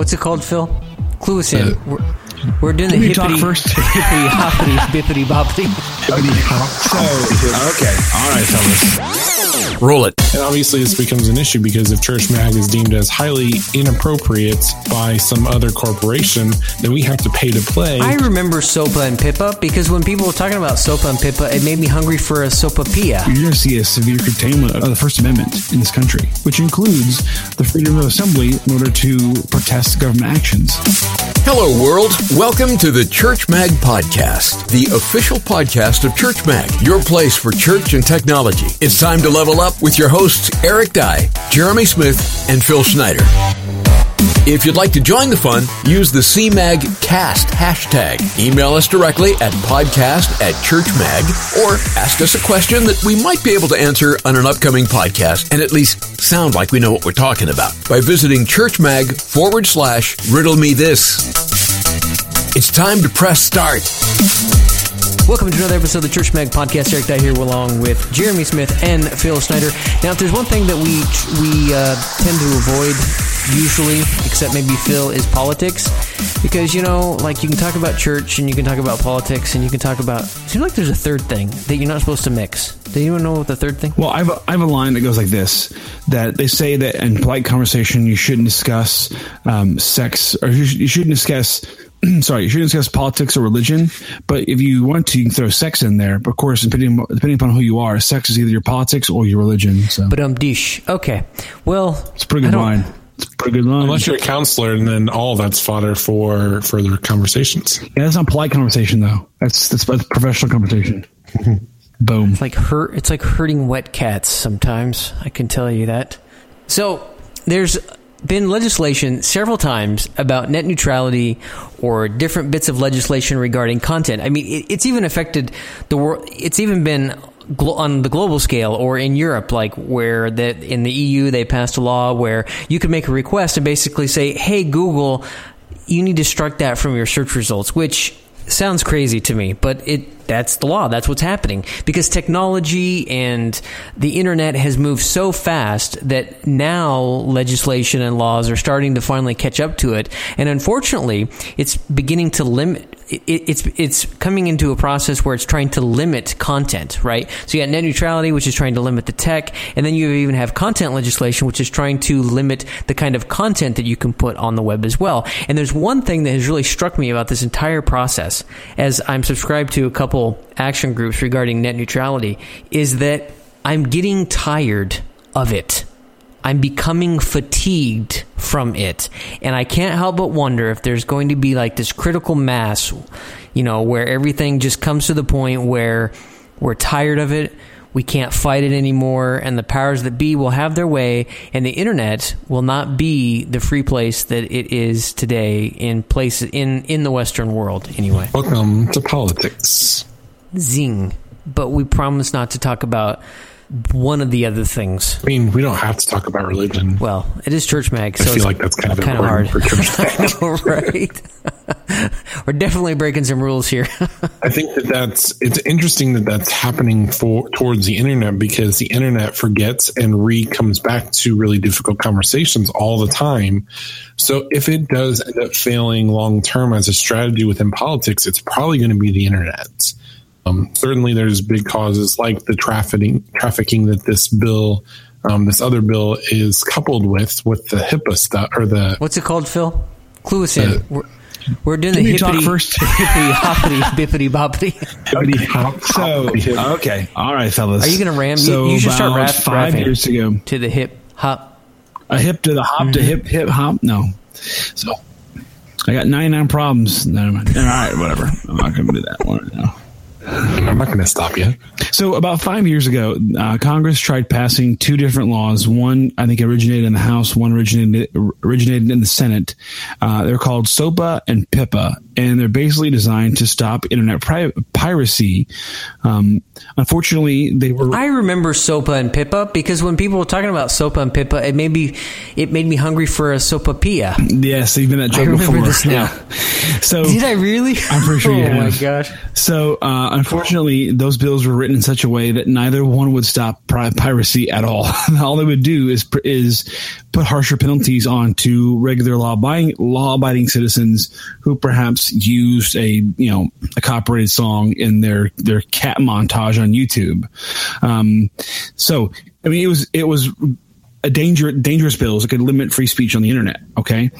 What's it called, Phil? Clue us uh, in. We're, we're doing the Can we hippity, talk first? hippity hoppity bippity boppity. okay. All right, fellas. Roll it. And obviously, this becomes an issue because if Church Mag is deemed as highly inappropriate by some other corporation, then we have to pay to play. I remember Sopa and Pippa because when people were talking about Sopa and Pippa, it made me hungry for a sopapilla. You're going to see a severe curtailment of the First Amendment in this country, which includes the freedom of assembly in order to protest government actions. Hello, world. Welcome to the Church Mag Podcast, the official podcast of Church Mag, your place for church and technology. It's time to level up with your hosts, Eric Dye, Jeremy Smith, and Phil Schneider. If you'd like to join the fun, use the CMAG cast hashtag. Email us directly at podcast at churchmag or ask us a question that we might be able to answer on an upcoming podcast and at least sound like we know what we're talking about by visiting churchmag forward slash riddle me this. It's time to press start. Welcome to another episode of the Church Mag Podcast. Eric Dye here, along with Jeremy Smith and Phil Schneider. Now, if there's one thing that we we uh, tend to avoid usually, except maybe Phil, is politics, because you know, like you can talk about church and you can talk about politics and you can talk about. It seems like there's a third thing that you're not supposed to mix. Do anyone know what the third thing? Well, I have, a, I have a line that goes like this: that they say that in polite conversation you shouldn't discuss um, sex, or you, sh- you shouldn't discuss. sorry, you shouldn't discuss politics or religion. But if you want to, you can throw sex in there. But of course, depending depending upon who you are, sex is either your politics or your religion. So But um, dish. Okay. Well, it's a pretty good line. It's a pretty good line. Unless you're a counselor, and then all that's fodder for further conversations. yeah, that's not polite conversation though. That's that's, that's professional conversation. Boom. It's like hurt it's like hurting wet cats sometimes i can tell you that so there's been legislation several times about net neutrality or different bits of legislation regarding content. I mean it, it's even affected the world it's even been glo- on the global scale or in Europe like where that in the EU they passed a law where you could make a request and basically say hey Google you need to strike that from your search results which sounds crazy to me, but it that's the law. That's what's happening because technology and the internet has moved so fast that now legislation and laws are starting to finally catch up to it. And unfortunately, it's beginning to limit it, it's it's coming into a process where it's trying to limit content, right? So you got net neutrality, which is trying to limit the tech, and then you even have content legislation, which is trying to limit the kind of content that you can put on the web as well. And there's one thing that has really struck me about this entire process, as I'm subscribed to a couple action groups regarding net neutrality, is that I'm getting tired of it. I'm becoming fatigued from it. And I can't help but wonder if there's going to be like this critical mass, you know, where everything just comes to the point where we're tired of it, we can't fight it anymore, and the powers that be will have their way, and the internet will not be the free place that it is today in places in, in the Western world anyway. Welcome to politics. Zing. But we promise not to talk about one of the other things. I mean, we don't have to talk about religion. Well, it is church mag, so I feel like that's kind of kind of hard. for church. I know, right? We're definitely breaking some rules here. I think that that's it's interesting that that's happening for towards the internet because the internet forgets and re comes back to really difficult conversations all the time. So if it does end up failing long term as a strategy within politics, it's probably going to be the internet. Um, certainly, there's big causes like the trafficking trafficking that this bill, um, this other bill, is coupled with with the HIPAA stuff or the What's it called, Phil? Clue us in. We're, we're doing the Can talk hippity, first? hippity hoppity bippity boppity So okay, all right, fellas. Are you gonna ram- you- So you should start rap- five rapping. years ago. to the hip hop. A hip to the hop Mm-hmm. to hip hip hop. No, so I got ninety nine problems. Never mind. All right, whatever. I'm not going to do that one right now. I'm not going to stop you. So about five years ago, uh, Congress tried passing two different laws. One, I think, originated in the House. One originated originated in the Senate. Uh, they're called SOPA and PIPA, and they're basically designed to stop internet pri- piracy. Um, unfortunately, they were. I remember Sopa and Pippa because when people were talking about Sopa and Pippa, it made me it made me hungry for a sopapilla. Yes, even that I joke remember before. this now. So Did I really? I'm pretty sure oh you my have. gosh. So, uh, unfortunately, those bills were written in such a way that neither one would stop pri- piracy at all. all they would do is is put harsher penalties on to regular law abiding law abiding citizens who perhaps used a you know a copyrighted song in their their cat montage on YouTube. Um, so, I mean, it was it was a danger, dangerous bills that could limit free speech on the internet. Okay,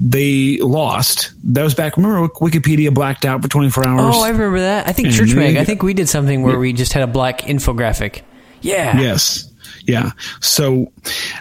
they lost. That was back. Remember, Wikipedia blacked out for 24 hours. Oh, I remember that. I think And Church Mag. I think we did something where we just had a black infographic. Yeah. Yes. Yeah. So,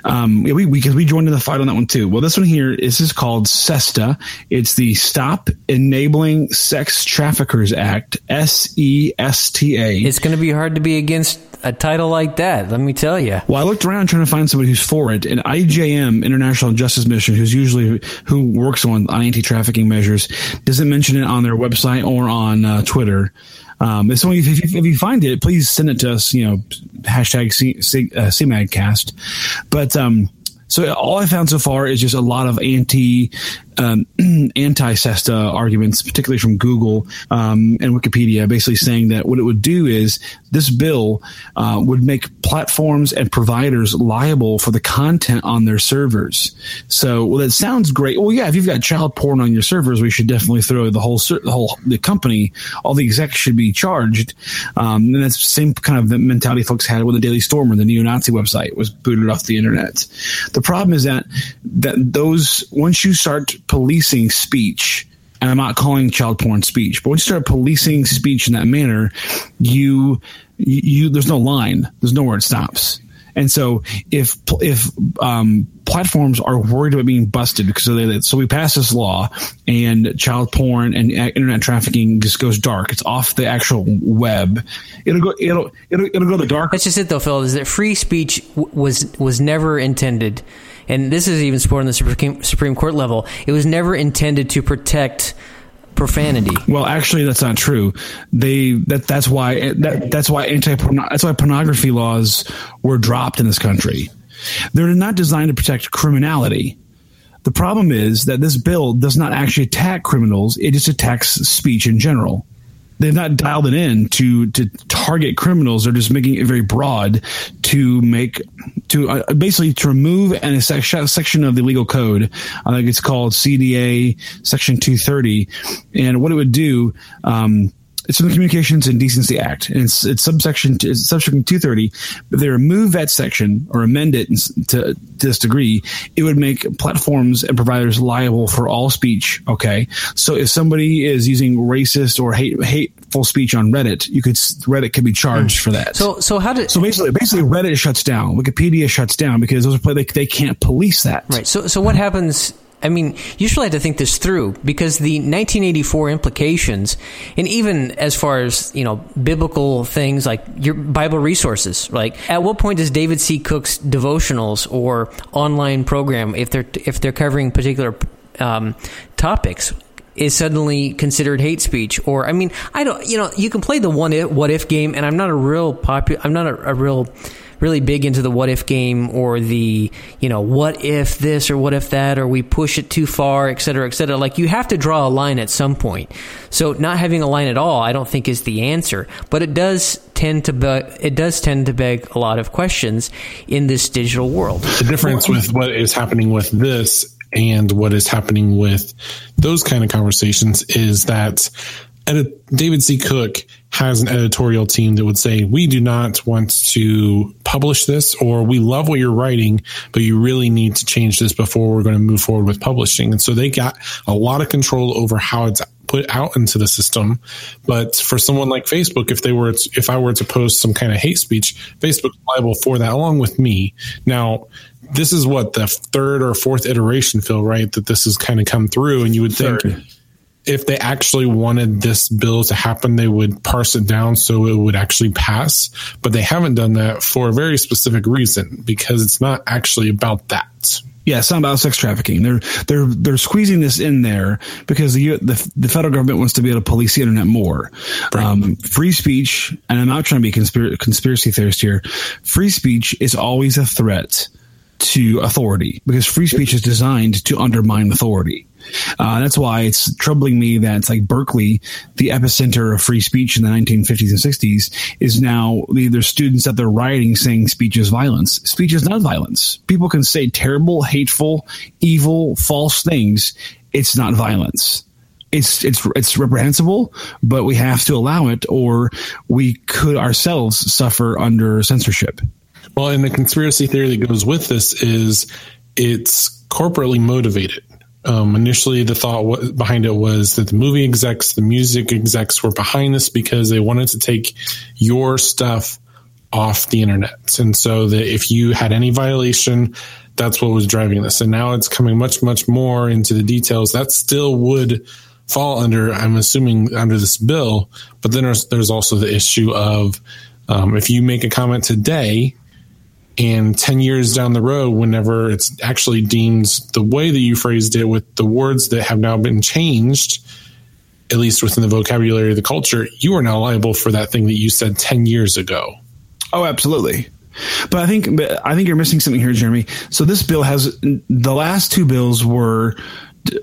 um, yeah, we, because we joined in the fight on that one too. Well, this one here is is called SESTA. It's the Stop Enabling Sex Traffickers Act. S E S T A. It's going to be hard to be against a title like that. Let me tell you. Well, I looked around trying to find somebody who's for it, and IJM International Justice Mission, who's usually who works on, on anti-trafficking measures, doesn't mention it on their website or on uh, Twitter. Um, so if, if, if you find it, please send it to us. You know, hashtag C, C, uh, CMAGcast. But um, so all I found so far is just a lot of anti um, anti SESTA arguments, particularly from Google um, and Wikipedia, basically saying that what it would do is this bill uh, would make platforms and providers liable for the content on their servers. So, well, that sounds great. Well, yeah, if you've got child porn on your servers, we should definitely throw the whole ser- the whole the company, all the execs should be charged. Um, and that's the same kind of mentality folks had when the Daily Stormer, the neo-Nazi website, was booted off the internet. The problem is that that those once you start policing speech and I'm not calling child porn speech, but once you start policing speech in that manner, you, you, there's no line, there's nowhere it stops. And so if if um, platforms are worried about being busted because that, so we pass this law and child porn and internet trafficking just goes dark. It's off the actual web. It'll go. It'll it'll, it'll go the dark. That's just it, though, Phil. Is that free speech w- was was never intended, and this is even supported on the Supreme, Supreme Court level. It was never intended to protect profanity. Well, actually, that's not true. They that that's why that that's why anti that's why pornography laws were dropped in this country. They're not designed to protect criminality. The problem is that this bill does not actually attack criminals; it just attacks speech in general. They've not dialed it in to to target criminals. They're just making it very broad to make to uh, basically to remove an, a section of the legal code. I think it's called CDA Section 230, and what it would do. Um, it's from the Communications and Decency Act, and it's, it's subsection it's subsection 230. If they remove that section or amend it to, to this degree, it would make platforms and providers liable for all speech. Okay, so if somebody is using racist or hate hateful speech on Reddit, you could Reddit could be charged hmm. for that. So, so how did so basically basically Reddit shuts down, Wikipedia shuts down because those are they they can't police that. right? So, so what happens? I mean, you should have to think this through because the 1984 implications, and even as far as you know, biblical things like your Bible resources. Like, at what point does David C. Cook's devotionals or online program, if they're if they're covering particular um, topics, is suddenly considered hate speech? Or, I mean, I don't. You know, you can play the one if, what if game, and I'm not a real popular. I'm not a, a real really big into the what if game or the you know what if this or what if that or we push it too far et cetera et cetera. Like you have to draw a line at some point. So not having a line at all i don't think is the answer. But it does tend to be, it does tend to beg a lot of questions in this digital world. The difference with what is happening with this and what is happening with those kind of conversations is that edit, David C. Cook has an editorial team that would say, we do not want to publish this or we love what you're writing, but you really need to change this before we're going to move forward with publishing. And so they got a lot of control over how it's put out into the system. But for someone like Facebook, if they were, if I were to post some kind of hate speech, Facebook's liable for that along with me. Now, this is what the third or fourth iteration, Phil, right? That this has kind of come through and you would think, if they actually wanted this bill to happen, they would parse it down so it would actually pass. But they haven't done that for a very specific reason because it's not actually about that. Yeah, it's not about sex trafficking. They're they're they're squeezing this in there because the the, the federal government wants to be able to police the internet more. Right. Um, free speech, and I'm not trying to be conspiracy, conspiracy theorist here. Free speech is always a threat to authority because free speech is designed to undermine authority. Uh, that's why it's troubling me that it's like Berkeley, the epicenter of free speech in the 1950s and 60s, is now there's students that they're rioting saying speech is violence. Speech is not violence. People can say terrible, hateful, evil, false things. It's not violence it's it's it's reprehensible, but we have to allow it, or we could ourselves suffer under censorship. Well, and the conspiracy theory that goes with this is it's corporately motivated. Um, initially, the thought behind it was that the movie execs, the music execs were behind this because they wanted to take your stuff off the internet. And so that if you had any violation, that's what was driving this. And now it's coming much, much more into the details. That still would fall under, I'm assuming, under this bill. But then there's, there's also the issue of um, if you make a comment today and 10 years down the road, whenever it's actually deemed the way that you phrased it with the words that have now been changed, at least within the vocabulary of the culture, you are now liable for that thing that you said 10 years ago. Oh, absolutely. But I think, I think you're missing something here, Jeremy. So this bill has the last two bills were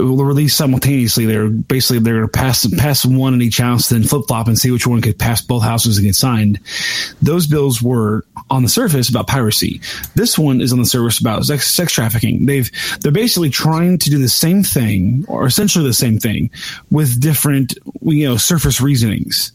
released simultaneously. They're basically they're going to pass pass one in each house, then flip flop and see which one could pass both houses and get signed. Those bills were on the surface about piracy. This one is on the surface about sex, sex trafficking. They've they're basically trying to do the same thing or essentially the same thing with different you know surface reasonings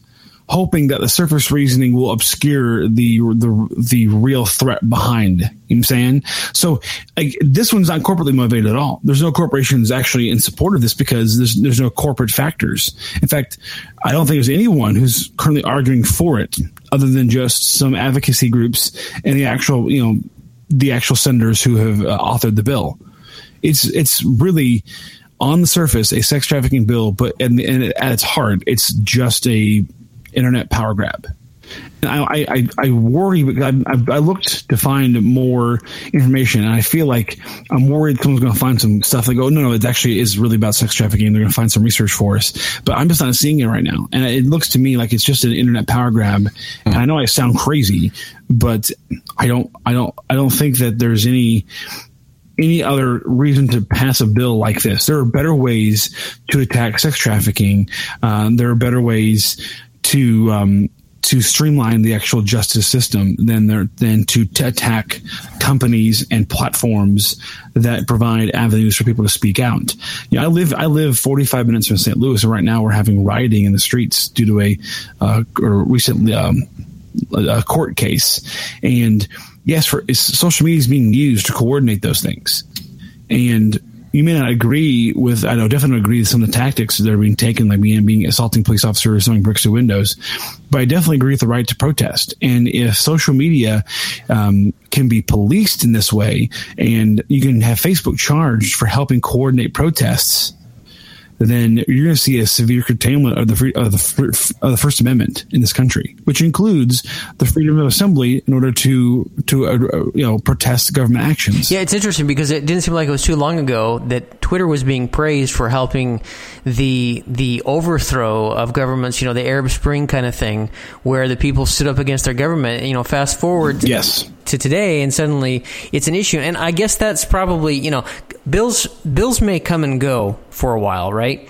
hoping that the surface reasoning will obscure the the the real threat behind. You know what I'm saying? So like, this one's not corporately motivated at all. There's no corporations actually in support of this because there's there's no corporate factors. In fact, I don't think there's anyone who's currently arguing for it other than just some advocacy groups and the actual you know the actual senators who have uh, authored the bill. It's it's really on the surface a sex trafficking bill, but and, and at its heart, it's just a internet power grab. And I, I, I worry I, I, looked to find more information, and I feel like I'm worried someone's going to find some stuff. Like, oh no, no, it actually is really about sex trafficking. They're going to find some research for us, but I'm just not seeing it right now. And it looks to me like it's just an internet power grab. And I know I sound crazy, but I don't, I don't, I don't think that there's any any other reason to pass a bill like this. There are better ways to attack sex trafficking. Uh, there are better ways to um, to streamline the actual justice system than there than to t- attack companies and platforms that provide avenues for people to speak out. Yeah, I live I live 45 minutes from St. Louis, and right now we're having rioting in the streets due to a uh, or recently um, a court case, and yes, for social media is being used to coordinate those things, and you may not agree with, I know definitely agree with some of the tactics that are being taken, like being, being assaulting police officers, throwing bricks through windows, but I definitely agree with the right to protest. And if social media um, can be policed in this way, and you can have Facebook charged for helping coordinate protests, then you're going to see a severe curtailment of the free, of the, of the First Amendment in this country, which includes the freedom of assembly in order to to uh, you know protest government actions. Yeah, it's interesting because it didn't seem like it was too long ago that Twitter was being praised for helping the the overthrow of governments. You know, the Arab Spring kind of thing, where the people stood up against their government. You know, fast forward. Yes to today and suddenly it's an issue. And i guess that's probably you know bills bills may come and go for a while right?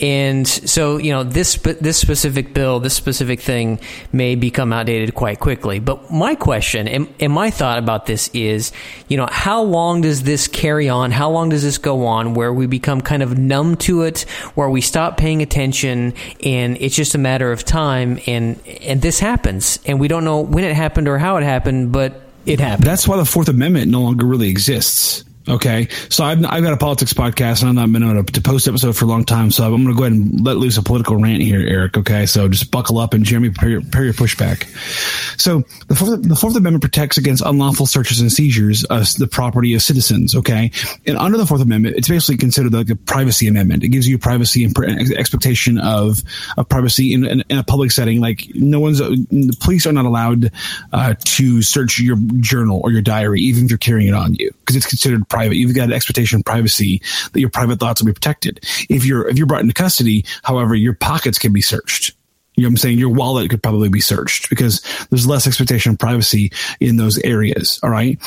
And so you know this this specific bill this specific thing may become outdated quite quickly. But my question and, and, my thought about this is you know how long does this carry on? How long does this go on where we become kind of numb to it where we stop paying attention and it's just a matter of time and and this happens. And we don't know when it happened or how it happened but it happened. That's why the Fourth Amendment no longer really exists. Okay, so I've, I've got a politics podcast, and I've not been able to, to post episode for a long time. So I'm going to go ahead and let loose a political rant here, Eric. Okay, so just buckle up and Jeremy, prepare your, prepare your pushback. So the Fourth, the Fourth Amendment protects against unlawful searches and seizures of the property of citizens. Okay, and under the Fourth Amendment, it's basically considered like a privacy amendment. It gives you privacy and expectation of, of privacy in, in, in, a public setting. Like no one's the police are not allowed uh, to search your journal or your diary, even if you're carrying it on you, because it's considered private. You've got an expectation of privacy that your private thoughts will be protected. If you're if you're brought into custody, however, your pockets can be searched. You know what I'm saying? Your wallet could probably be searched because there's less expectation of privacy in those areas. All right.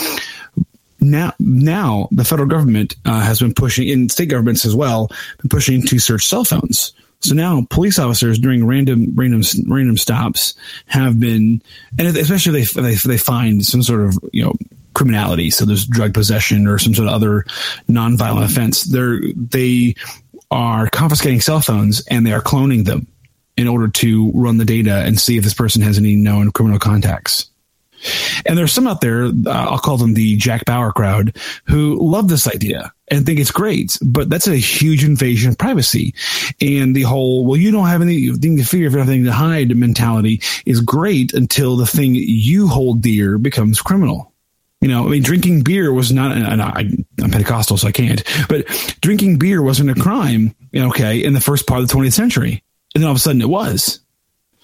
now, now the federal government uh, has been pushing, in state governments as well, been pushing to search cell phones. So now police officers during random random random stops have been, and especially if they they, they find some sort of you know criminality, so there's drug possession or some sort of other nonviolent offense. They're they are confiscating cell phones and they are cloning them in order to run the data and see if this person has any known criminal contacts. And there's some out there, uh, I'll call them the Jack Bauer crowd, who love this idea and think it's great, but that's a huge invasion of privacy. And the whole, well, you don't have anything to fear, anything to hide mentality is great until the thing you hold dear becomes criminal. You know, I mean, drinking beer was not, and I, am Pentecostal, so I can't, but drinking beer wasn't a crime, okay, in the first part of the 20th century. And then all of a sudden it was.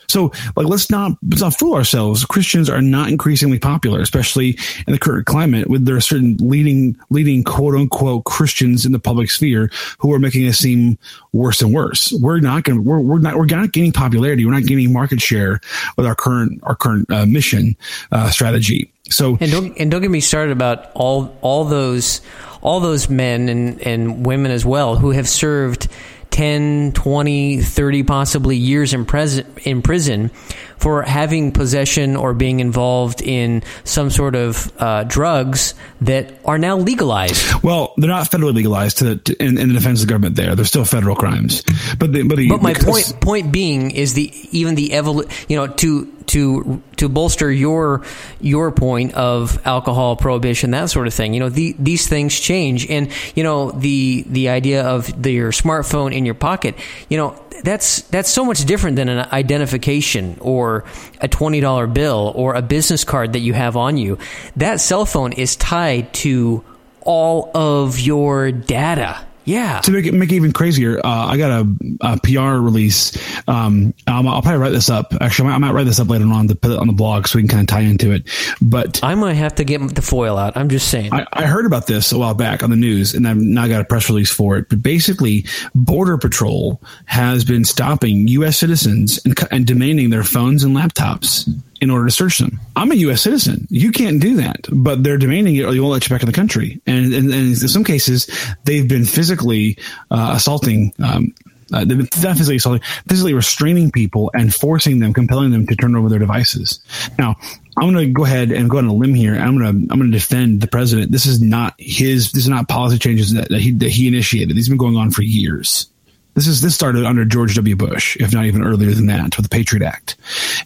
So, like, let's not let's not fool ourselves. Christians are not increasingly popular, especially in the current climate. With there are certain leading leading quote unquote Christians in the public sphere who are making us seem worse and worse. We're not going. We're we're not we're not gaining popularity. We're not gaining market share with our current our current uh, mission uh, strategy. So, and don't and don't get me started about all all those all those men and and women as well who have served 10, 20, 30 possibly years in, pres- in prison for having possession or being involved in some sort of uh, drugs that are now legalized. Well, they're not federally legalized to, to in, in, the defense of the government. There, they're still federal crimes. But the, but, the, but my point point being is the even the evol- you know to to to bolster your your point of alcohol prohibition that sort of thing. You know the, these things change. And you know the the idea of the, your smartphone in your pocket you know that's that's so much different than an identification or a $20 bill or a business card that you have on you. That cell phone is tied to all of your data yeah. To make it make it even crazier, uh, I got a, a PR release. Um, I'll, I'll, probably write this up. Actually, I might, write this up later on to put it on the blog so we can kind of tie into it. But I might have to get the foil out. I'm just saying. I, I heard about this a while back on the news, and I've now got a press release for it. But basically, Border Patrol has been stopping U.S. citizens and, and demanding their phones and laptops in order to search them. I'm a U.S. citizen. You can't do that, but they're demanding it or they won't let you back in the country. And, and, and in some cases, they've been physically uh, assaulting. Um, uh, not physically assaulting, physically restraining people and forcing them, compelling them to turn over their devices. Now, I'm going to go ahead and go on a limb here. I'm going to I'm going to defend the president. This is not his. This is not policy changes that, that he that he initiated. These have been going on for years. This is this started under George W. Bush, if not even earlier than that, with the Patriot Act.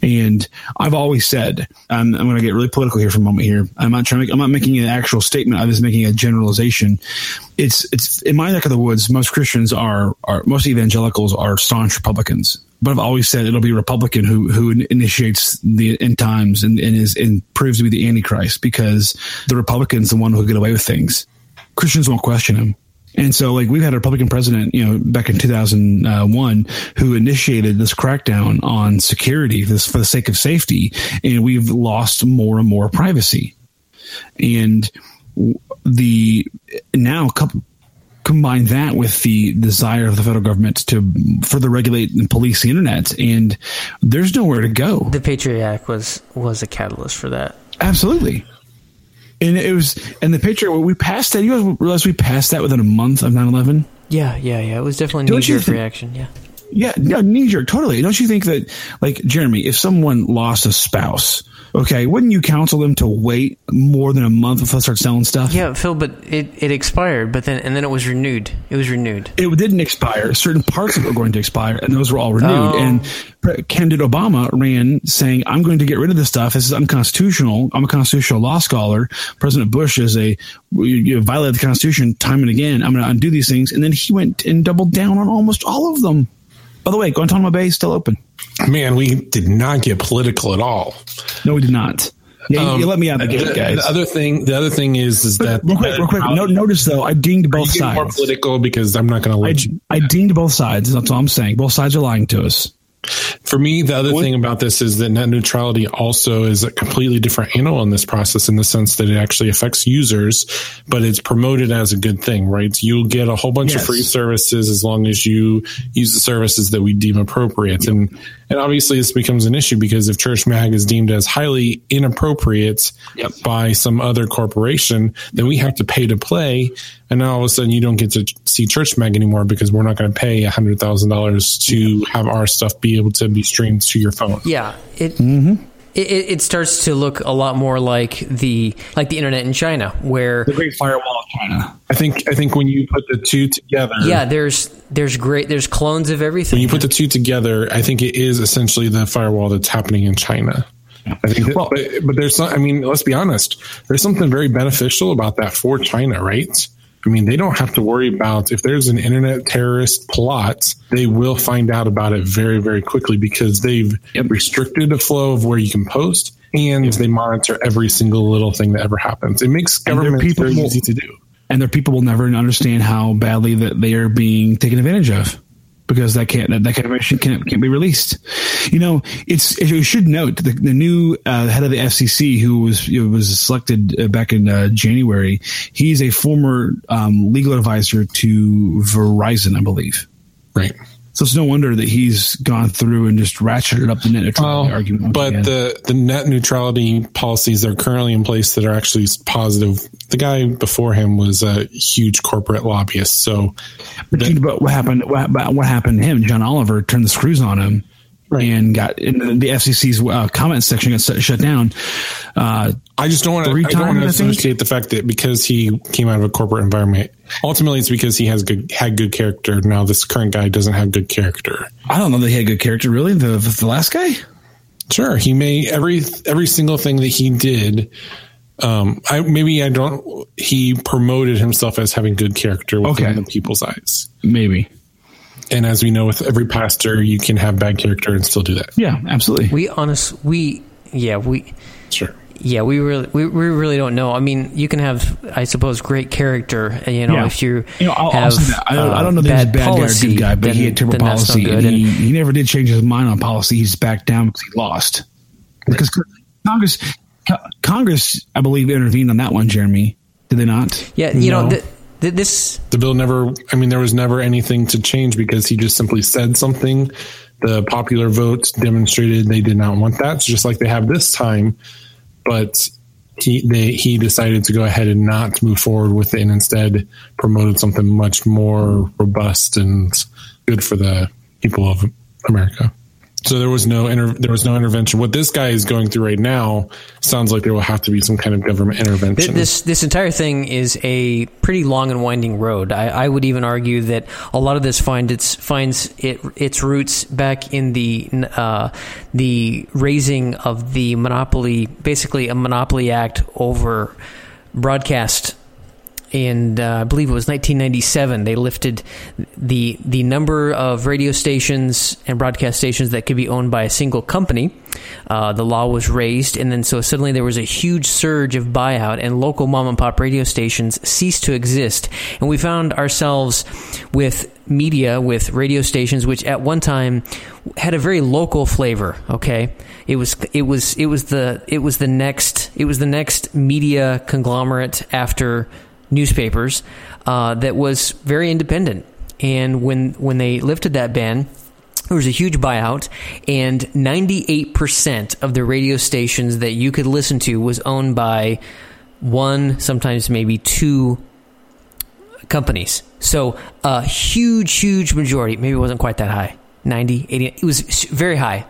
And I've always said, I'm, I'm going to get really political here for a moment. Here, I'm not trying. To make, I'm not making an actual statement. I'm just making a generalization. It's it's in my neck of the woods. Most Christians are are most evangelicals are staunch Republicans. But I've always said it'll be a Republican who who initiates the end times and, and is and proves to be the Antichrist because the Republican's the one who'll get away with things. Christians won't question him. And so, like, we've had a Republican president, you know, back in 2001 who initiated this crackdown on security this for the sake of safety. And we've lost more and more privacy. And the now couple, combine that with the desire of the federal government to further regulate and police the internet, and there's nowhere to go. The Patriot Act was was a catalyst for that. Absolutely. And it was, and the picture we passed that. You guys realize we passed that within a month of 9-11? Yeah, yeah, yeah. It was definitely a knee jerk reaction. Yeah. Yeah, yeah, knee jerk, totally. Don't you think that, like Jeremy, if someone lost a spouse, okay, wouldn't you counsel them to wait more than a month before they start selling stuff? Yeah, Phil, but it, it expired, but then and then it was renewed. It was renewed. It didn't expire. Certain parts of it were going to expire, and those were all renewed. Oh. And candidate Obama ran saying, "I'm going to get rid of this stuff. This is unconstitutional. I'm a constitutional law scholar. President Bush is a you violated the Constitution time and again. I'm going to undo these things." And then he went and doubled down on almost all of them. By the way, Guantanamo Bay is still open. Man, we did not get political at all. No, we did not. Yeah, um, you let me out of the gate, guys. The other thing, the other thing is, is that real quick, real quick. No, notice though, I dinged both sides. More political because I'm not going to let I, you. I dinged both sides. That's all I'm saying. Both sides are lying to us. For me, the other thing about this is that net neutrality also is a completely different animal in this process in the sense that it actually affects users, but it's promoted as a good thing, right? So you'll get a whole bunch yes. of free services as long as you use the services that we deem appropriate. Yep. And and obviously this becomes an issue because if Church Mag is deemed as highly inappropriate yep. by some other corporation, then we have to pay to play. And now all of a sudden you don't get to see Church Mag anymore because we're not going to pay hundred thousand dollars to have our stuff be able to be streamed to your phone. Yeah. It, mm-hmm it, it, starts to look a lot more like the like the internet in China, where the Great Firewall of China. I think I think when you put the two together, yeah, there's there's great there's clones of everything. When you put the two together, I think it is essentially the firewall that's happening in China. I think, that, well, but, but there's some, I mean, let's be honest. There's something very beneficial about that for China, right? I mean, they don't have to worry about if there's an internet terrorist plot, they will find out about it very, very quickly because they've yep. restricted the flow of where you can post and yep. they monitor every single little thing that ever happens. It makes government very will, easy to do. And their people will never understand how badly that they are being taken advantage of because that can't that, that information can't, can't be released. You know, it's we should note the, the new uh, head of the FCC who was was selected uh, back in uh, January. He's a former um, legal advisor to Verizon, I believe. Right. So it's no wonder that he's gone through and just ratcheted up the net neutrality argument. But again. the, the net neutrality policies that are currently in place that are actually positive. The guy before him was a huge corporate lobbyist. So, but, the, but what happened? What, what happened to him? John Oliver turned the screws on him right. and got in the FCC's uh, comment section got shut down. Uh, I just don't want to. I don't want to associate the fact that because he came out of a corporate environment. Ultimately, it's because he has good had good character. Now this current guy doesn't have good character. I don't know that he had good character. Really, the the last guy. Sure, he may every every single thing that he did. Um, I maybe I don't. He promoted himself as having good character within okay. the people's eyes. Maybe. And as we know, with every pastor, you can have bad character and still do that. Yeah, absolutely. We honest, we yeah we sure yeah we really we, we really don't know. I mean, you can have I suppose great character. You know, yeah. if you you know I'll, have I'll I, don't, uh, I don't know that he's a bad policy, guy or good guy, but then, he had terrible policy. No and he, he never did change his mind on policy. He's backed down because he lost. Because Congress Congress, I believe, intervened on that one. Jeremy, did they not? Yeah, you no. know. The, this the bill never. I mean, there was never anything to change because he just simply said something. The popular votes demonstrated they did not want that, so just like they have this time. But he they, he decided to go ahead and not move forward with it, and instead promoted something much more robust and good for the people of America. So there was no inter- there was no intervention. What this guy is going through right now sounds like there will have to be some kind of government intervention. This this entire thing is a pretty long and winding road. I, I would even argue that a lot of this find its finds it its roots back in the uh, the raising of the monopoly, basically a monopoly act over broadcast and uh, I believe it was 1997. They lifted the the number of radio stations and broadcast stations that could be owned by a single company. Uh, the law was raised, and then so suddenly there was a huge surge of buyout, and local mom and pop radio stations ceased to exist. And we found ourselves with media, with radio stations, which at one time had a very local flavor. Okay, it was it was it was the it was the next it was the next media conglomerate after newspapers uh, that was very independent. And when when they lifted that ban, there was a huge buyout, and 98% of the radio stations that you could listen to was owned by one, sometimes maybe two companies. So a huge, huge majority, maybe it wasn't quite that high, 90, 80, it was very high,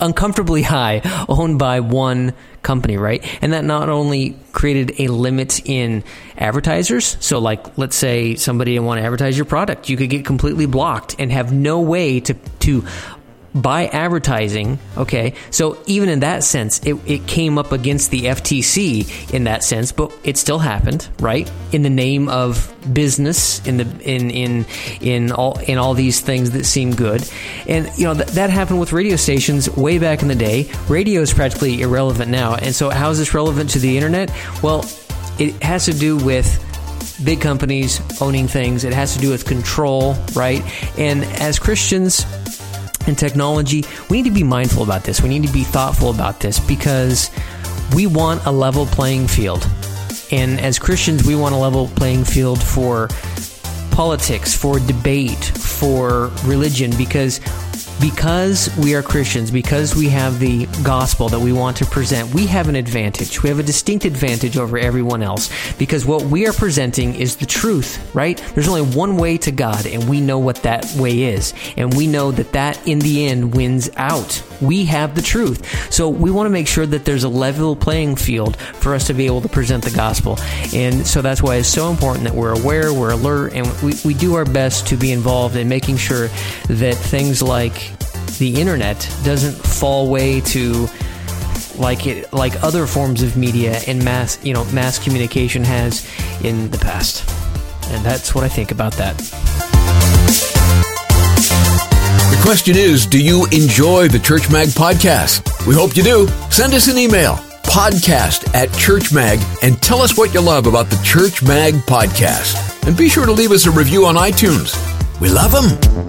uncomfortably high, owned by one company, right? And that not only created a limit in advertisers. So, like, let's say somebody didn't want to advertise your product, you could get completely blocked and have no way to to by advertising. Okay, so even in that sense, it, it came up against the FTC in that sense, but it still happened, right? In the name of business, in the in in in all in all these things that seem good, and you know th- that happened with radio stations way back in the day. Radio is practically irrelevant now, and so how is this relevant to the internet? Well, it has to do with big companies owning things. It has to do with control, right? And as Christians and technology, we need to be mindful about this. We need to be thoughtful about this because we want a level playing field. And as Christians, we want a level playing field for politics, for debate, for religion, because because we are Christians, because we have the gospel that we want to present, we have an advantage. We have a distinct advantage over everyone else because what we are presenting is the truth, right? There's only one way to God, and we know what that way is. And we know that that in the end wins out. We have the truth. So we want to make sure that there's a level playing field for us to be able to present the gospel. And so that's why it's so important that we're aware, we're alert, and we, we do our best to be involved in making sure that things like the internet doesn't fall way to like it like other forms of media and mass you know mass communication has in the past. And that's what i think about that. The question is do you enjoy the church mag podcast? We hope you do. Send us an email podcast at church mag and tell us what you love about the church mag podcast. And be sure to leave us a review on itunes. We love them